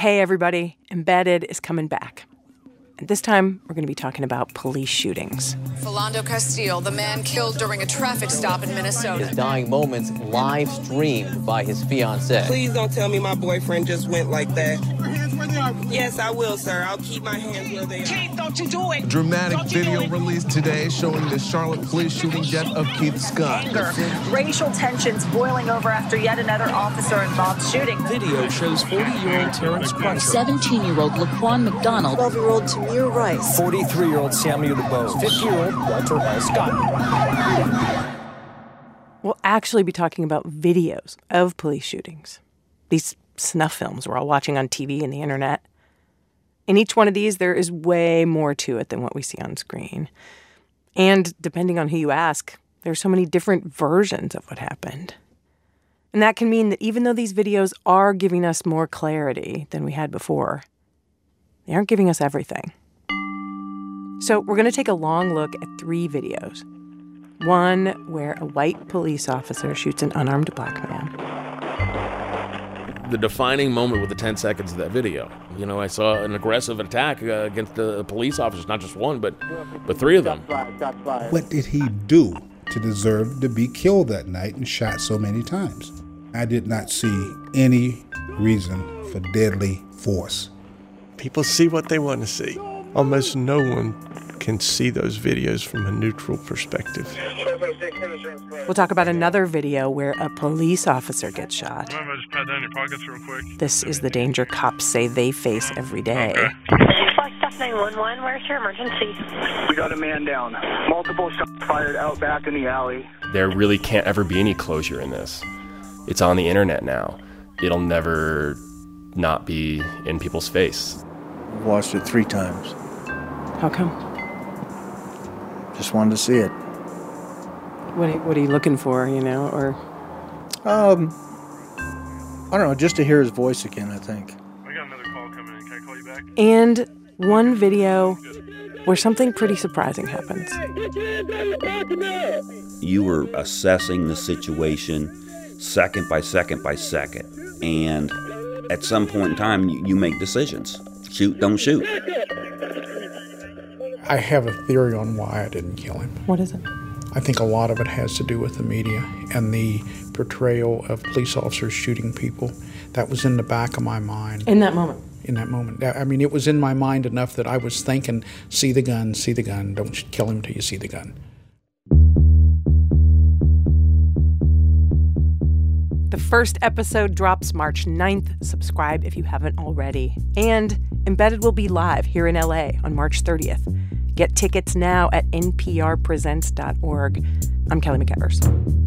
Hey, everybody, Embedded is coming back. And this time, we're going to be talking about police shootings. Philando Castile, the man killed during a traffic stop in Minnesota. His dying moments live streamed by his fiancee. Please don't tell me my boyfriend just went like that. Yes, I will, sir. I'll keep my hands where they are. Keith, don't you do it. Dramatic Don't video it. released today showing the Charlotte police shooting death of Keith Scott. anger. Racial tensions boiling over after yet another officer involved shooting. Video shows 40-year-old Terrence Crutcher. 17-year-old Laquan McDonald 12-year-old Tamir Rice. 43-year-old Samuel DuBose. 50-year-old Walter R. Scott. We'll actually be talking about videos of police shootings. These snuff films we're all watching on TV and the internet. In each one of these, there is way more to it than what we see on screen. And depending on who you ask, there are so many different versions of what happened. And that can mean that even though these videos are giving us more clarity than we had before, they aren't giving us everything. So we're going to take a long look at three videos. One where a white police officer shoots an unarmed black man. The defining moment with the 10 seconds of that video. You know, I saw an aggressive attack uh, against the police officers, not just one, but but three of them. What did he do to deserve to be killed that night and shot so many times? I did not see any reason for deadly force. People see what they want to see. Almost no one can see those videos from a neutral perspective. We'll talk about another video where a police officer gets shot. Just pat down your pockets real quick. This is the danger cops say they face every day. Flagstaff 911, where's your emergency? We got a man down. Multiple shots fired out back in the alley. There really can't ever be any closure in this. It's on the internet now. It'll never not be in people's face. Watched it three times. How come? Just wanted to see it. What are, what are you looking for, you know? Or Um, I don't know, just to hear his voice again. I think. I got another call coming in. Can I call you back? and one video where something pretty surprising happens. You were assessing the situation second by second by second. And at some point in time, you, you make decisions shoot, don't shoot. I have a theory on why I didn't kill him. What is it? I think a lot of it has to do with the media and the portrayal of police officers shooting people. That was in the back of my mind. In that moment. In that moment. I mean, it was in my mind enough that I was thinking, see the gun, see the gun, don't kill him until you see the gun. The first episode drops March 9th. Subscribe if you haven't already. And Embedded will be live here in LA on March 30th. Get tickets now at nprpresents.org. I'm Kelly McEvers.